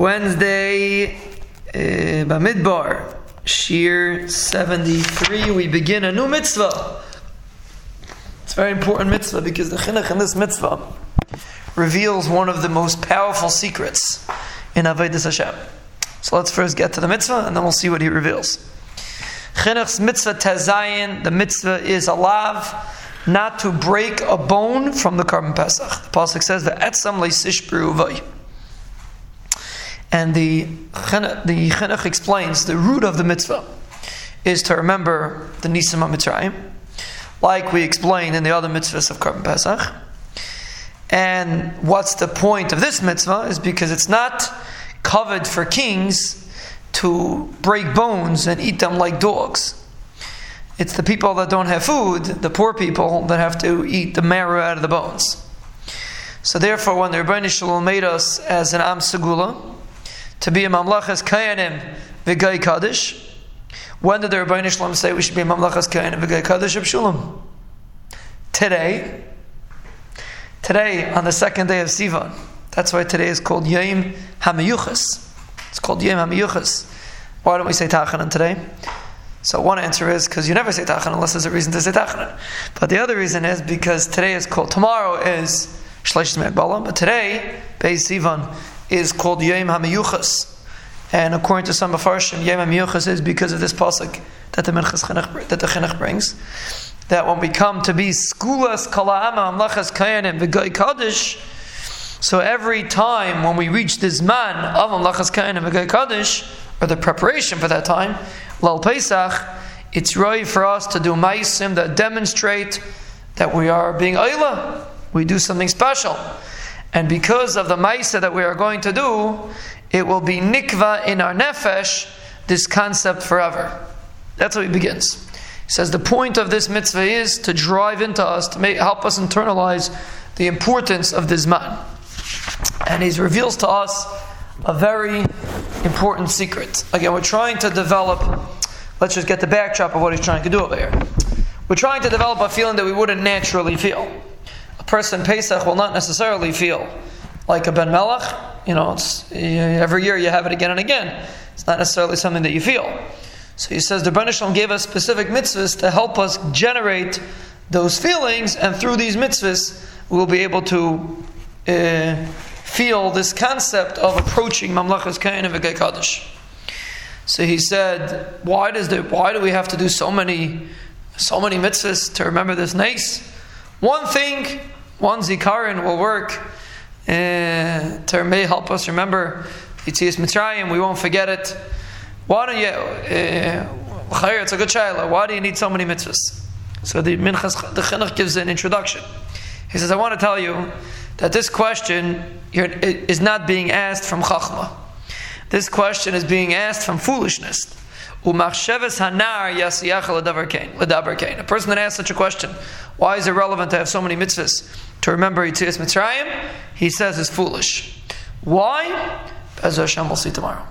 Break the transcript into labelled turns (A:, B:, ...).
A: Wednesday, uh, Bamidbar, Shiur 73, we begin a new mitzvah. It's a very important mitzvah because the chinuch in this mitzvah reveals one of the most powerful secrets in Avodah Hashem. So let's first get to the mitzvah and then we'll see what he reveals. Chinuch's mitzvah tazayin, the mitzvah is alav, not to break a bone from the korban pesach. The pasuk says the etzam leisishbru vay. And the the chinuch explains the root of the mitzvah is to remember the nisim mitzrayim, like we explained in the other mitzvahs of korban pesach. And what's the point of this mitzvah is because it's not covered for kings to break bones and eat them like dogs. It's the people that don't have food, the poor people, that have to eat the marrow out of the bones. So therefore, when the Rebbeinu Shalom made us as an Am Segula, to be a Mamlachas Kayanim V'Gai Kaddish, when did the Rebbeinu Shalom say we should be a Mamlachas Kayanim V'Gai Kaddish of Shulam? Today. Today, on the second day of Sivan. That's why today is called Yom HaMeyuchas. It's called Yom HaMeyuchas. Why don't we say Tachanun today? So one answer is because you never say Tachanun unless there's a reason to say Tachanun. But the other reason is because today is called, tomorrow is Shleishis Me'agbalam, but today, Beis Sivan, is called Yom HaMeyuchas. And according to some Mepharshim, Yom HaMeyuchas is because of this pasuk that the Minchas Chinuch, that the Chinuch brings. That when we come to be Skulas Kala'ama Amlachas Kayanim V'Gai Kaddish, so every time when we reach this man of Amlachas Kain and Megai Kaddish, or the preparation for that time, Lal Pesach, it's right for us to do maisim that demonstrate that we are being Ayla. We do something special. And because of the maisa that we are going to do, it will be nikva in our nefesh, this concept forever. That's how he begins. He says the point of this mitzvah is to drive into us, to make, help us internalize the importance of this man and he reveals to us a very important secret. Again, we're trying to develop, let's just get the backdrop of what he's trying to do over here. We're trying to develop a feeling that we wouldn't naturally feel. Person Pesach will not necessarily feel like a Ben Melech. You know, it's, every year you have it again and again. It's not necessarily something that you feel. So he says the Banishlam gave us specific mitzvahs to help us generate those feelings, and through these mitzvahs, we'll be able to uh, feel this concept of approaching Mamlachas Kain and Kaddish. So he said, why does the, why do we have to do so many so many mitzvahs to remember this nice? One thing, one zikaron will work uh, may help us remember Yetzias Mitzrayim. We won't forget it. Why don't you? Uh, it's a good child. Why do you need so many mitzvahs? So the Minchas, the Chinuch gives an introduction. He says, I want to tell you that this question is not being asked from Chachma. This question is being asked from foolishness. A person that asks such a question, why is it relevant to have so many mitzvahs to remember Yetzias Mitzrayim? He says is foolish. Why? As Hashem will see tomorrow.